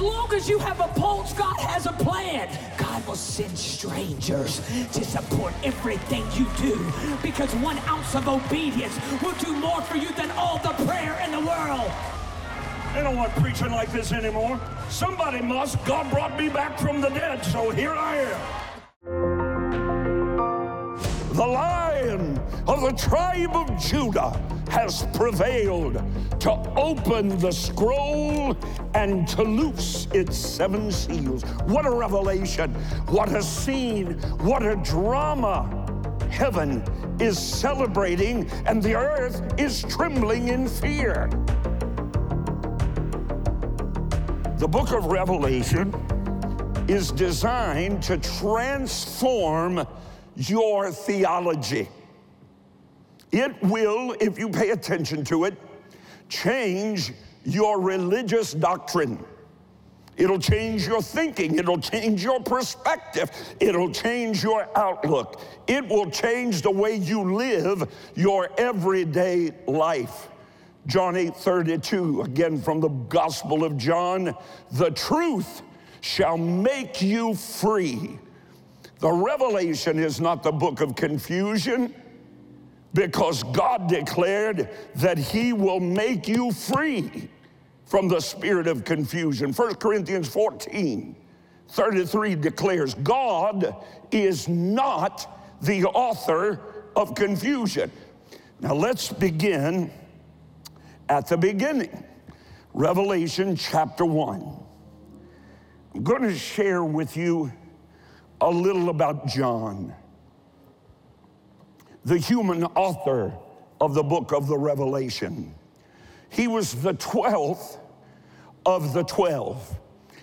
Long as you have a pulse, God has a plan. God will send strangers to support everything you do because one ounce of obedience will do more for you than all the prayer in the world. I don't want preaching like this anymore. Somebody must. God brought me back from the dead, so here I am. The lion of the tribe of Judah has prevailed to open the scroll and to loose its seven seals. What a revelation! What a scene! What a drama! Heaven is celebrating and the earth is trembling in fear. The book of Revelation is designed to transform your theology. It will, if you pay attention to it, change your religious doctrine. It'll change your thinking. It'll change your perspective. It'll change your outlook. It will change the way you live your everyday life. John 8 32, again from the Gospel of John, the truth shall make you free. The revelation is not the book of confusion because God declared that He will make you free from the spirit of confusion. 1 Corinthians 14 33 declares God is not the author of confusion. Now let's begin at the beginning. Revelation chapter 1. I'm going to share with you a little about John, the human author of the book of the Revelation. He was the 12th of the 12.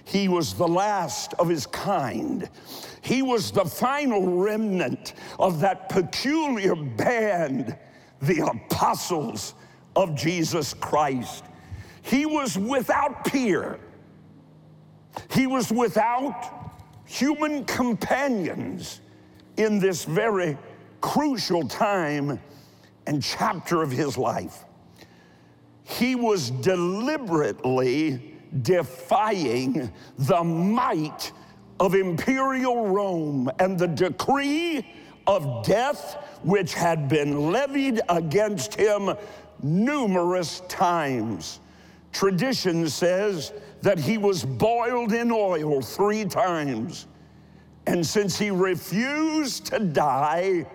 He was the last of his kind. He was the final remnant of that peculiar band, the apostles of Jesus Christ. He was without peer. He was without human companions in this very crucial time and chapter of his life. He was deliberately defying the might of imperial Rome and the decree of death which had been levied against him numerous times. Tradition says that he was boiled in oil three times. And since he refused to die,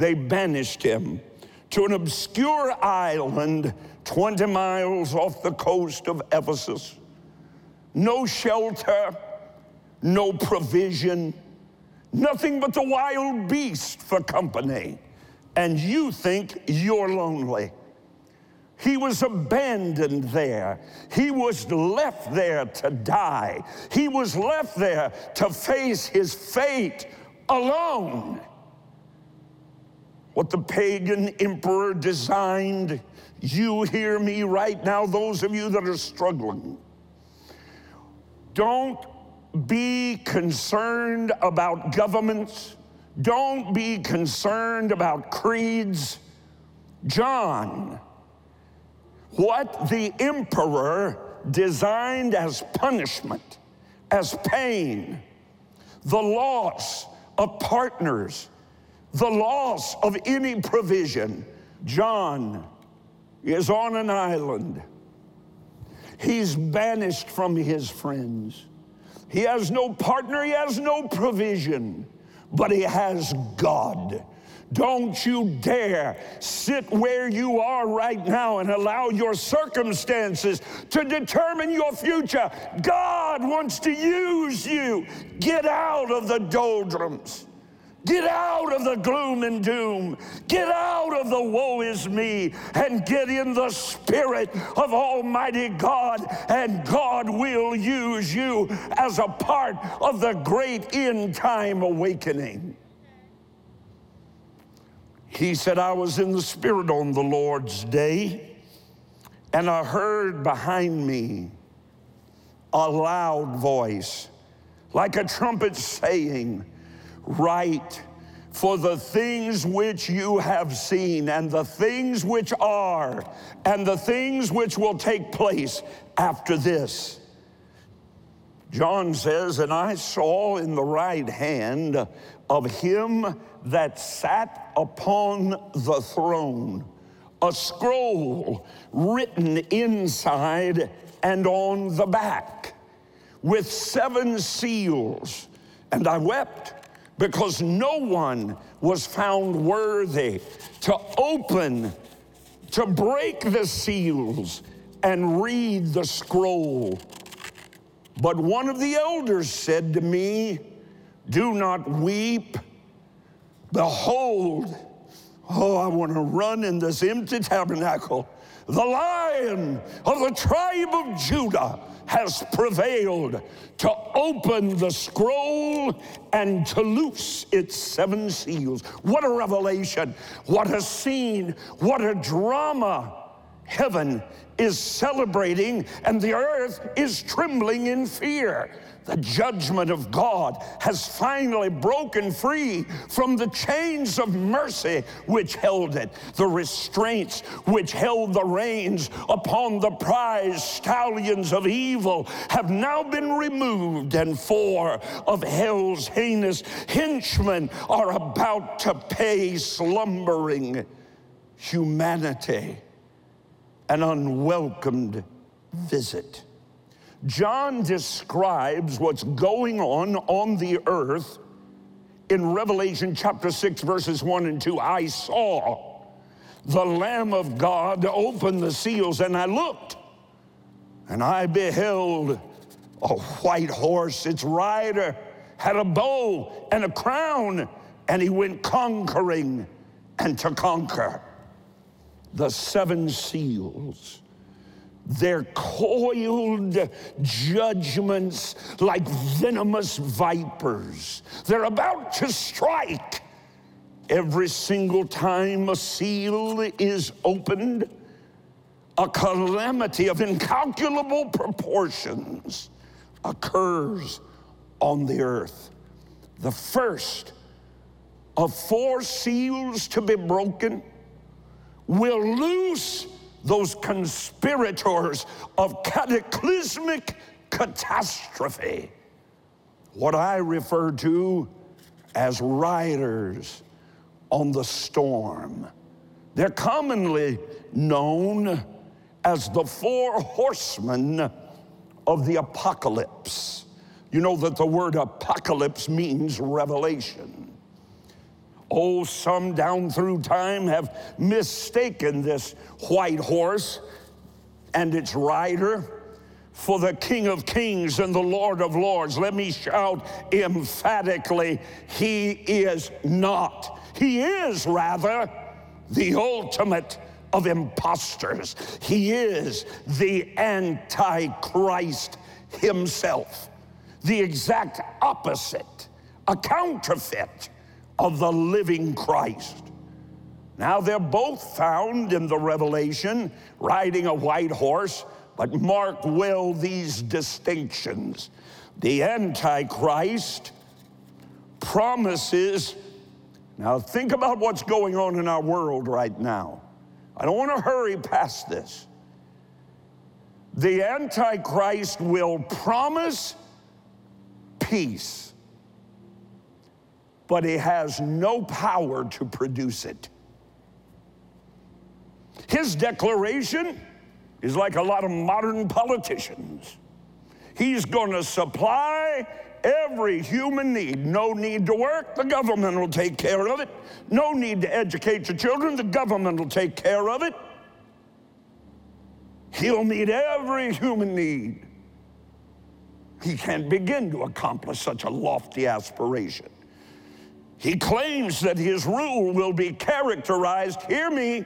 they banished him to an obscure island 20 miles off the coast of Ephesus. No shelter, no provision, nothing but the wild beast for company. And you think you're lonely. He was abandoned there. He was left there to die. He was left there to face his fate alone. What the pagan emperor designed, you hear me right now, those of you that are struggling. Don't be concerned about governments. Don't be concerned about creeds. John, what the emperor designed as punishment, as pain, the loss of partners, the loss of any provision. John is on an island. He's banished from his friends. He has no partner, he has no provision, but he has God. Don't you dare sit where you are right now and allow your circumstances to determine your future. God wants to use you. Get out of the doldrums. Get out of the gloom and doom. Get out of the woe is me and get in the spirit of Almighty God, and God will use you as a part of the great end time awakening. He said, I was in the Spirit on the Lord's day, and I heard behind me a loud voice, like a trumpet saying, Write, for the things which you have seen, and the things which are, and the things which will take place after this. John says, And I saw in the right hand of him that sat upon the throne a scroll written inside and on the back with seven seals. And I wept because no one was found worthy to open, to break the seals, and read the scroll. But one of the elders said to me, Do not weep. Behold, oh, I want to run in this empty tabernacle. The lion of the tribe of Judah has prevailed to open the scroll and to loose its seven seals. What a revelation! What a scene! What a drama! Heaven is celebrating and the earth is trembling in fear. The judgment of God has finally broken free from the chains of mercy which held it, the restraints which held the reins upon the prize stallions of evil have now been removed, and four of hell's heinous henchmen are about to pay slumbering humanity an unwelcomed visit. John describes what's going on on the earth in Revelation chapter 6, verses 1 and 2. I saw the Lamb of God open the seals, and I looked, and I beheld a white horse. Its rider had a bow and a crown, and he went conquering and to conquer the seven seals, their coiled judgments like venomous vipers. They're about to strike. Every single time a seal is opened, a calamity of incalculable proportions occurs on the earth. The first of four seals to be broken will loose those conspirators of cataclysmic catastrophe, what I refer to as riders on the storm. They're commonly known as the four horsemen of the apocalypse. You know that the word apocalypse means revelation. Oh, some down through time have mistaken this white horse and its rider for the King of Kings and the Lord of Lords. Let me shout emphatically, He is not. He is, rather, the ultimate of impostors. He is the Antichrist himself, the exact opposite, a counterfeit of the living Christ. Now they're both found in the Revelation riding a white horse, but mark well these distinctions. The Antichrist promises, now think about what's going on in our world right now. I don't want to hurry past this. The Antichrist will promise peace but he has no power to produce it. His declaration is like a lot of modern politicians. He's going to supply every human need. No need to work, the government will take care of it. No need to educate your children, the government will take care of it. He'll meet every human need. He can't begin to accomplish such a lofty aspiration. He claims that his rule will be characterized, hear me,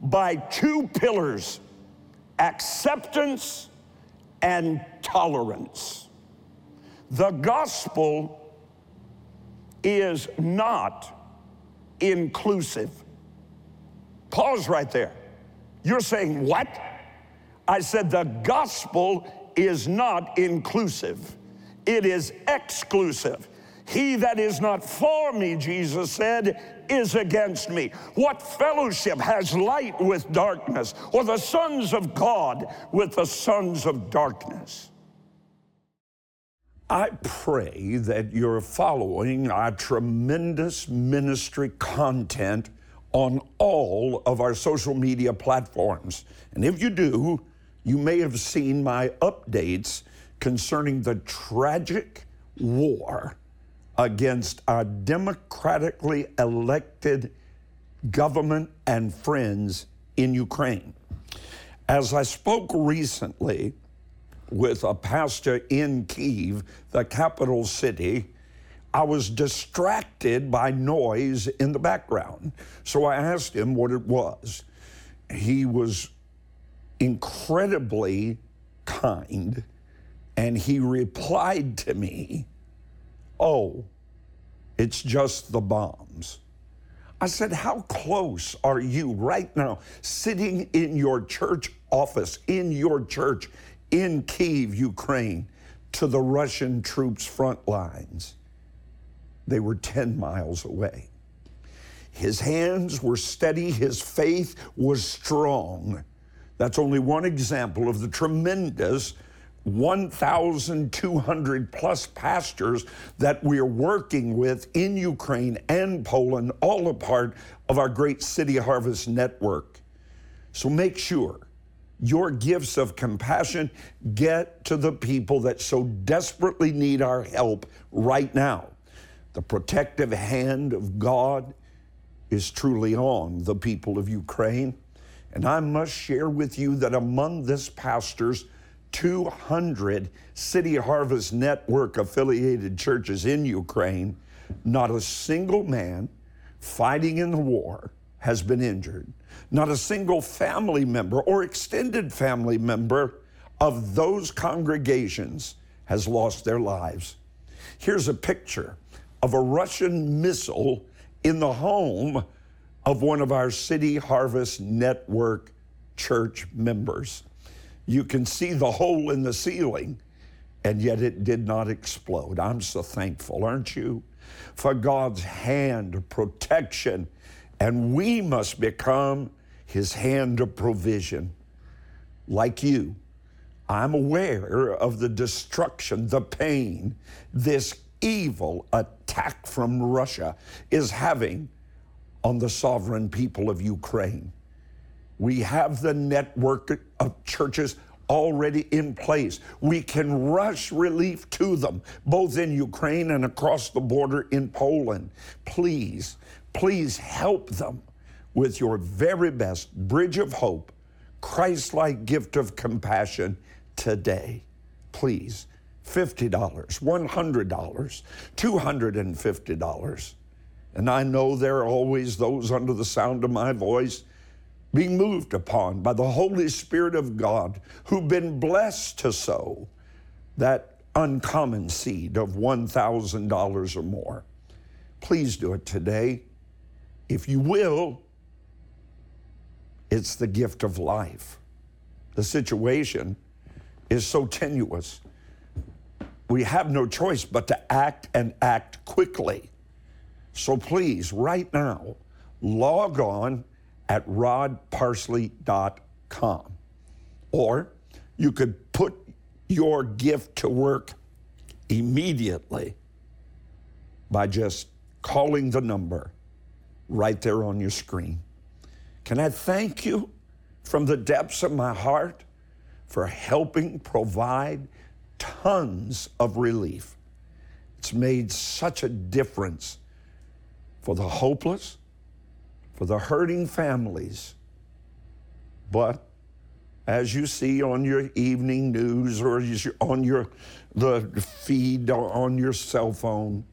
by two pillars acceptance and tolerance. The gospel is not inclusive. Pause right there. You're saying what? I said the gospel is not inclusive, it is exclusive. He that is not for me, Jesus said, is against me. What fellowship has light with darkness, or the sons of God with the sons of darkness? I pray that you're following our tremendous ministry content on all of our social media platforms. And if you do, you may have seen my updates concerning the tragic war against our democratically elected government and friends in Ukraine. As I spoke recently with a pastor in Kiev, the capital city, I was distracted by noise in the background. So I asked him what it was. He was incredibly kind and he replied to me, Oh, it's just the bombs. I said, How close are you right now, sitting in your church office, in your church in Kiev, Ukraine, to the Russian troops' front lines? They were 10 miles away. His hands were steady, his faith was strong. That's only one example of the tremendous 1,200 plus pastors that we're working with in Ukraine and Poland, all a part of our great City Harvest network. So make sure your gifts of compassion get to the people that so desperately need our help right now. The protective hand of God is truly on the people of Ukraine. And I must share with you that among this pastors, 200 City Harvest Network affiliated churches in Ukraine, not a single man fighting in the war has been injured. Not a single family member or extended family member of those congregations has lost their lives. Here's a picture of a Russian missile in the home of one of our City Harvest Network church members. You can see the hole in the ceiling, and yet it did not explode. I'm so thankful, aren't you? For God's hand of protection, and we must become His hand of provision. Like you, I'm aware of the destruction, the pain this evil attack from Russia is having on the sovereign people of Ukraine. We have the network of churches already in place. We can rush relief to them, both in Ukraine and across the border in Poland. Please, please help them with your very best bridge of hope, Christ like gift of compassion today. Please, $50, $100, $250. And I know there are always those under the sound of my voice being moved upon by the Holy Spirit of God who've been blessed to sow that uncommon seed of $1,000 or more. Please do it today. If you will, it's the gift of life. The situation is so tenuous. We have no choice but to act and act quickly. So please, right now, log on at rodparsley.com. Or you could put your gift to work immediately by just calling the number right there on your screen. Can I thank you from the depths of my heart for helping provide tons of relief? It's made such a difference for the hopeless for the hurting families. But as you see on your evening news or on your the feed on your cell phone,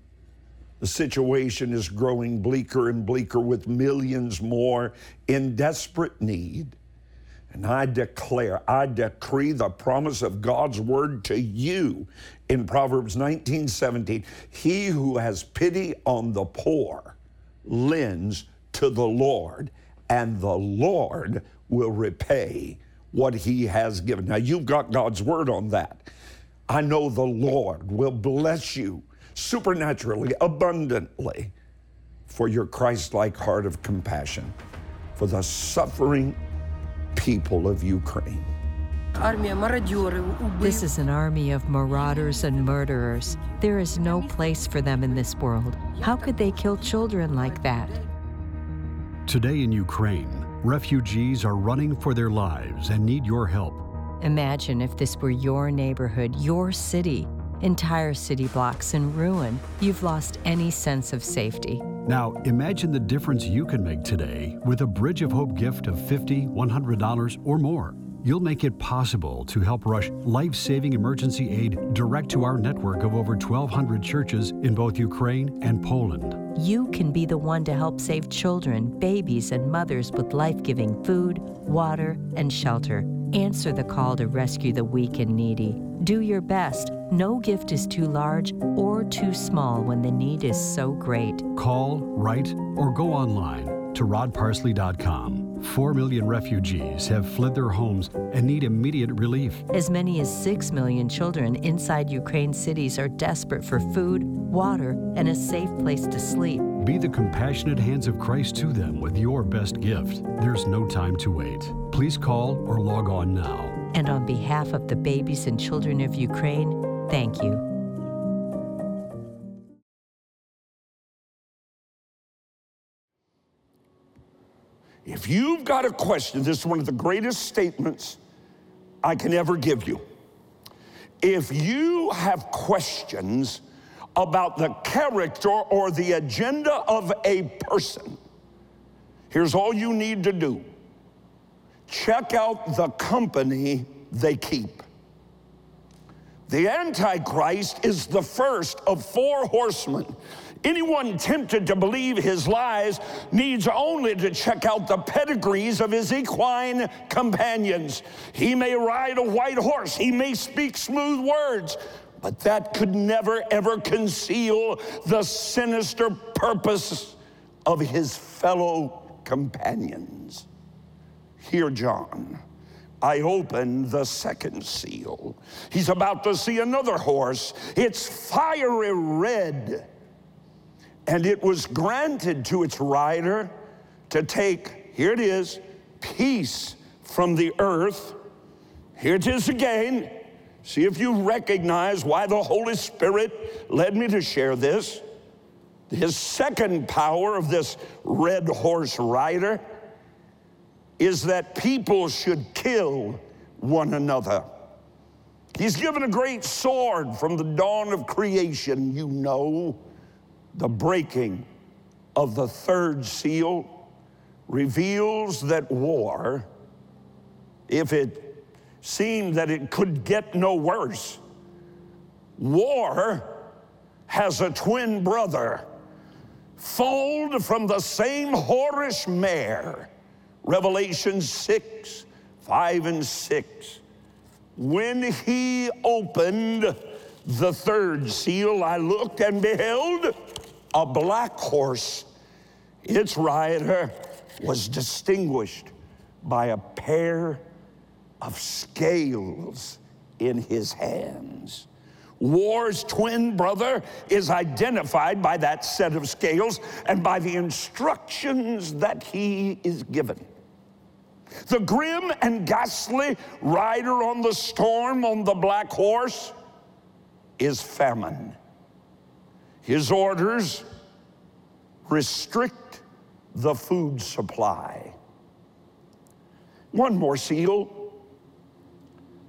the situation is growing bleaker and bleaker with millions more in desperate need. And I declare, I decree the promise of God's word to you in Proverbs 19 17. He who has pity on the poor lends to the Lord, and the Lord will repay what he has given. Now, you've got God's word on that. I know the Lord will bless you supernaturally, abundantly for your Christ like heart of compassion for the suffering people of Ukraine. This is an army of marauders and murderers. There is no place for them in this world. How could they kill children like that? Today in Ukraine, refugees are running for their lives and need your help. Imagine if this were your neighborhood, your city. Entire city blocks in ruin. You've lost any sense of safety. Now, imagine the difference you can make today with a Bridge of Hope gift of $50, $100, or more. You'll make it possible to help rush life saving emergency aid direct to our network of over 1,200 churches in both Ukraine and Poland. You can be the one to help save children, babies, and mothers with life giving food, water, and shelter. Answer the call to rescue the weak and needy. Do your best. No gift is too large or too small when the need is so great. Call, write, or go online to rodparsley.com. Four million refugees have fled their homes and need immediate relief. As many as six million children inside Ukraine's cities are desperate for food, water, and a safe place to sleep. Be the compassionate hands of Christ to them with your best gift. There's no time to wait. Please call or log on now. And on behalf of the babies and children of Ukraine, thank you. If you've got a question, this is one of the greatest statements I can ever give you. If you have questions about the character or the agenda of a person, here's all you need to do check out the company they keep. The Antichrist is the first of four horsemen. Anyone tempted to believe his lies needs only to check out the pedigrees of his equine companions. He may ride a white horse, he may speak smooth words, but that could never ever conceal the sinister purpose of his fellow companions. Here, John. I open the second seal. He's about to see another horse. It's fiery red. And it was granted to its rider to take, here it is, peace from the earth. Here it is again. See if you recognize why the Holy Spirit led me to share this. His second power of this red horse rider is that people should kill one another. He's given a great sword from the dawn of creation, you know. The breaking of the third seal reveals that war, if it seemed that it could get no worse, war has a twin brother, foaled from the same whorish mare Revelation 6, 5 and 6. When he opened the third seal, I looked and beheld a black horse. Its rider was distinguished by a pair of scales in his hands. War's twin brother is identified by that set of scales and by the instructions that he is given. The grim and ghastly rider on the storm on the black horse is famine. His orders restrict the food supply. One more seal,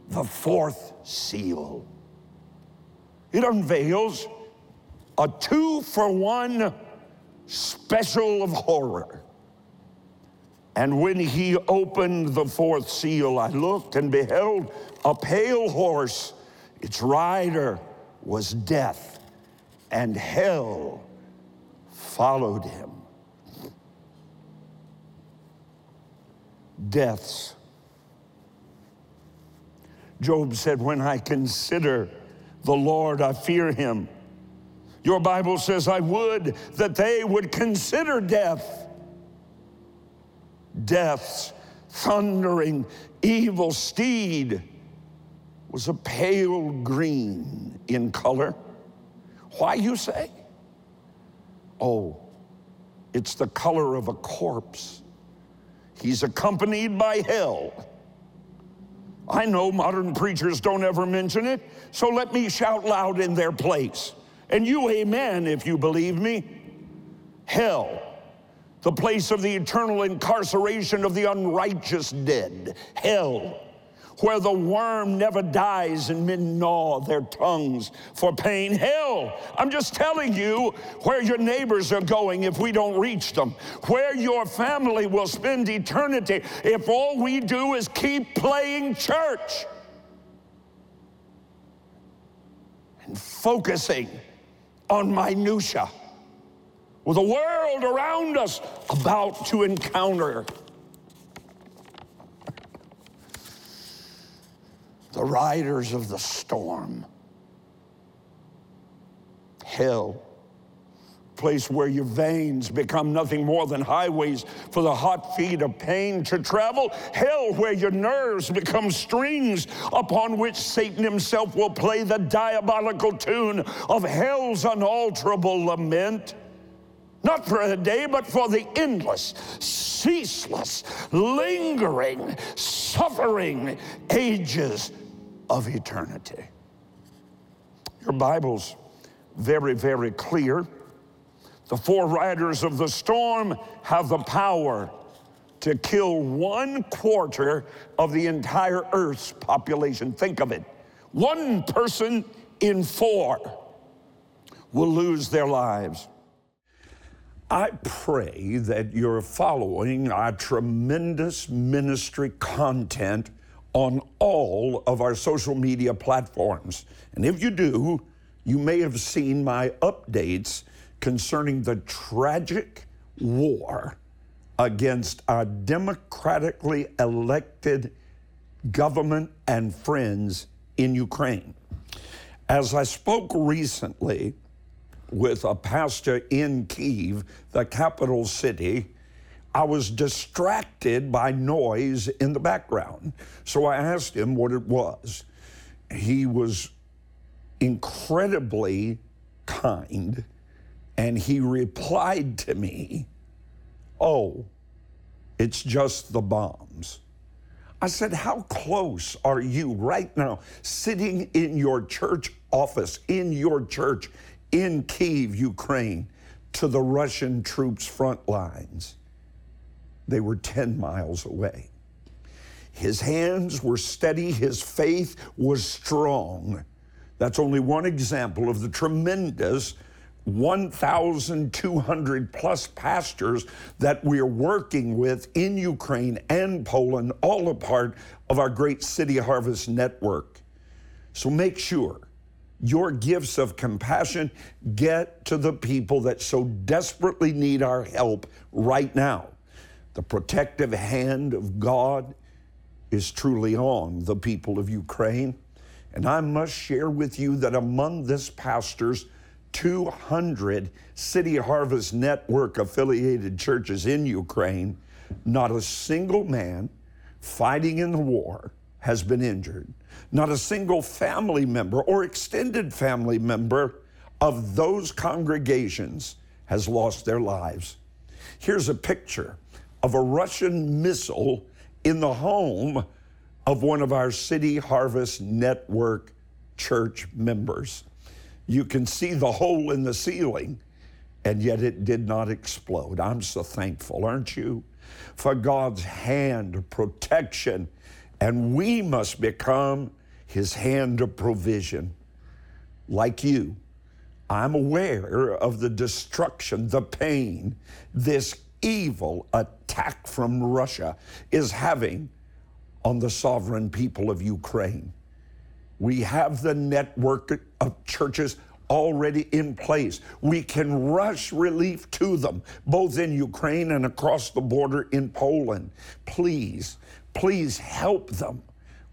the fourth seal. It unveils a two for one special of horror. And when he opened the fourth seal, I looked and beheld a pale horse. Its rider was death, and hell followed him. Deaths. Job said, When I consider the Lord, I fear him. Your Bible says, I would that they would consider death death's thundering evil steed was a pale green in color. Why, you say? Oh, it's the color of a corpse. He's accompanied by hell. I know modern preachers don't ever mention it, so let me shout loud in their place. And you, amen, if you believe me. Hell, the place of the eternal incarceration of the unrighteous dead. Hell, where the worm never dies and men gnaw their tongues for pain. Hell, I'm just telling you where your neighbors are going if we don't reach them, where your family will spend eternity if all we do is keep playing church and focusing on minutia with a world around us about to encounter the riders of the storm. Hell, place where your veins become nothing more than highways for the hot feet of pain to travel. Hell, where your nerves become strings upon which Satan himself will play the diabolical tune of hell's unalterable lament. Not for a day, but for the endless, ceaseless, lingering, suffering ages of eternity. Your Bible's very, very clear. The four riders of the storm have the power to kill one quarter of the entire Earth's population. Think of it. One person in four will lose their lives. I pray that you're following our tremendous ministry content on all of our social media platforms. And if you do, you may have seen my updates concerning the tragic war against our democratically elected government and friends in Ukraine. As I spoke recently with a pastor in Kiev, the capital city, I was distracted by noise in the background. So I asked him what it was. He was incredibly kind and he replied to me, Oh, it's just the bombs. I said, How close are you right now, sitting in your church office, in your church in Kiev, Ukraine, to the Russian troops' front lines? They were 10 miles away. His hands were steady, his faith was strong. That's only one example of the tremendous 1,200 plus pastors that we're working with in Ukraine and Poland, all a part of our great City Harvest network. So make sure your gifts of compassion get to the people that so desperately need our help right now. The protective hand of God is truly on the people of Ukraine. And I must share with you that among this pastor's 200 City Harvest Network affiliated churches in Ukraine, not a single man fighting in the war has been injured. Not a single family member or extended family member of those congregations has lost their lives. Here's a picture of a Russian missile in the home of one of our City Harvest Network church members. You can see the hole in the ceiling, and yet it did not explode. I'm so thankful, aren't you? For God's hand of protection, and we must become His hand of provision. Like you, I'm aware of the destruction, the pain, this evil attack from Russia is having on the sovereign people of Ukraine. We have the network of churches already in place. We can rush relief to them, both in Ukraine and across the border in Poland. Please, please help them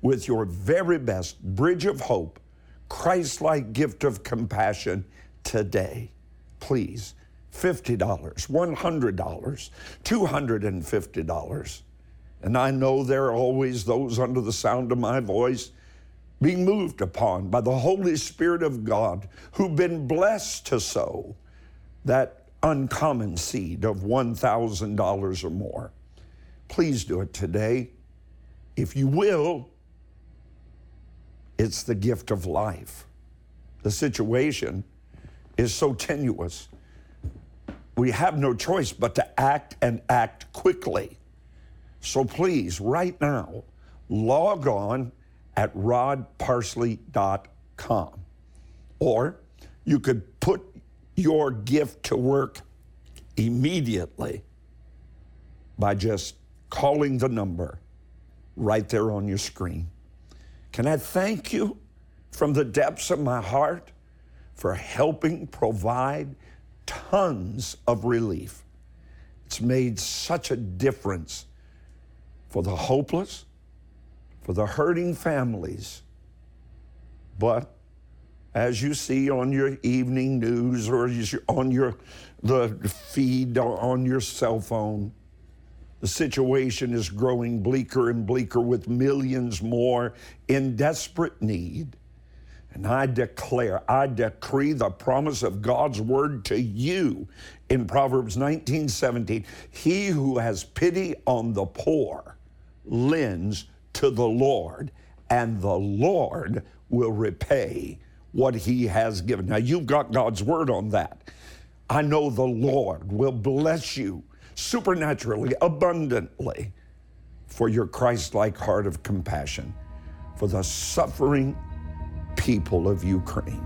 with your very best bridge of hope, Christ like gift of compassion today. Please $50, $100, $250. And I know there are always those under the sound of my voice being moved upon by the Holy Spirit of God who've been blessed to sow that uncommon seed of $1,000 or more. Please do it today. If you will, it's the gift of life. The situation is so tenuous. We have no choice but to act and act quickly. So please, right now, log on at rodparsley.com. Or you could put your gift to work immediately by just calling the number right there on your screen. Can I thank you from the depths of my heart for helping provide tons of relief? It's made such a difference for the hopeless, for the hurting families. But as you see on your evening news or on your the feed on your cell phone, the situation is growing bleaker and bleaker with millions more in desperate need. And I declare, I decree the promise of God's word to you in Proverbs 19 17. He who has pity on the poor lends to the Lord, and the Lord will repay what he has given. Now, you've got God's word on that. I know the Lord will bless you supernaturally, abundantly for your Christ like heart of compassion for the suffering people of Ukraine.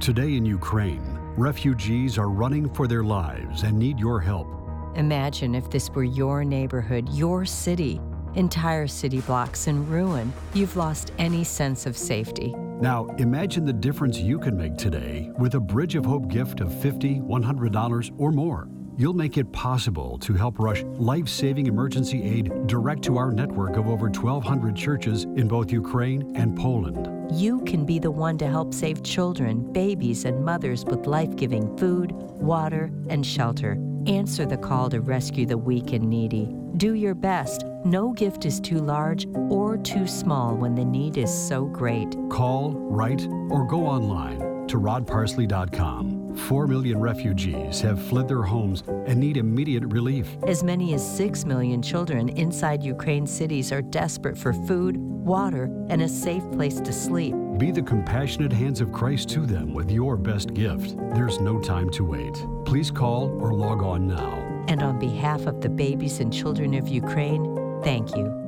Today in Ukraine, refugees are running for their lives and need your help. Imagine if this were your neighborhood, your city, entire city blocks in ruin. You've lost any sense of safety. Now, imagine the difference you can make today with a Bridge of Hope gift of $50, $100, or more. You'll make it possible to help rush life saving emergency aid direct to our network of over 1,200 churches in both Ukraine and Poland. You can be the one to help save children, babies, and mothers with life giving food, water, and shelter. Answer the call to rescue the weak and needy. Do your best. No gift is too large or too small when the need is so great. Call, write, or go online to rodparsley.com. Four million refugees have fled their homes and need immediate relief. As many as six million children inside Ukraine cities are desperate for food, water, and a safe place to sleep. Be the compassionate hands of Christ to them with your best gift. There's no time to wait. Please call or log on now. And on behalf of the babies and children of Ukraine, thank you.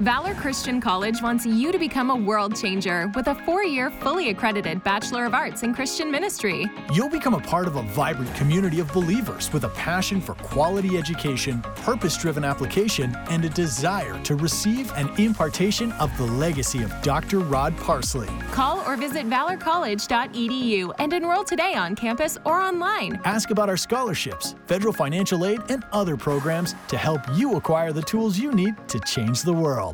Valor Christian College wants you to become a world changer with a four year, fully accredited Bachelor of Arts in Christian Ministry. You'll become a part of a vibrant community of believers with a passion for quality education, purpose driven application, and a desire to receive an impartation of the legacy of Dr. Rod Parsley. Call or visit valorcollege.edu and enroll today on campus or online. Ask about our scholarships, federal financial aid, and other programs to help you acquire the tools you need to change the world world.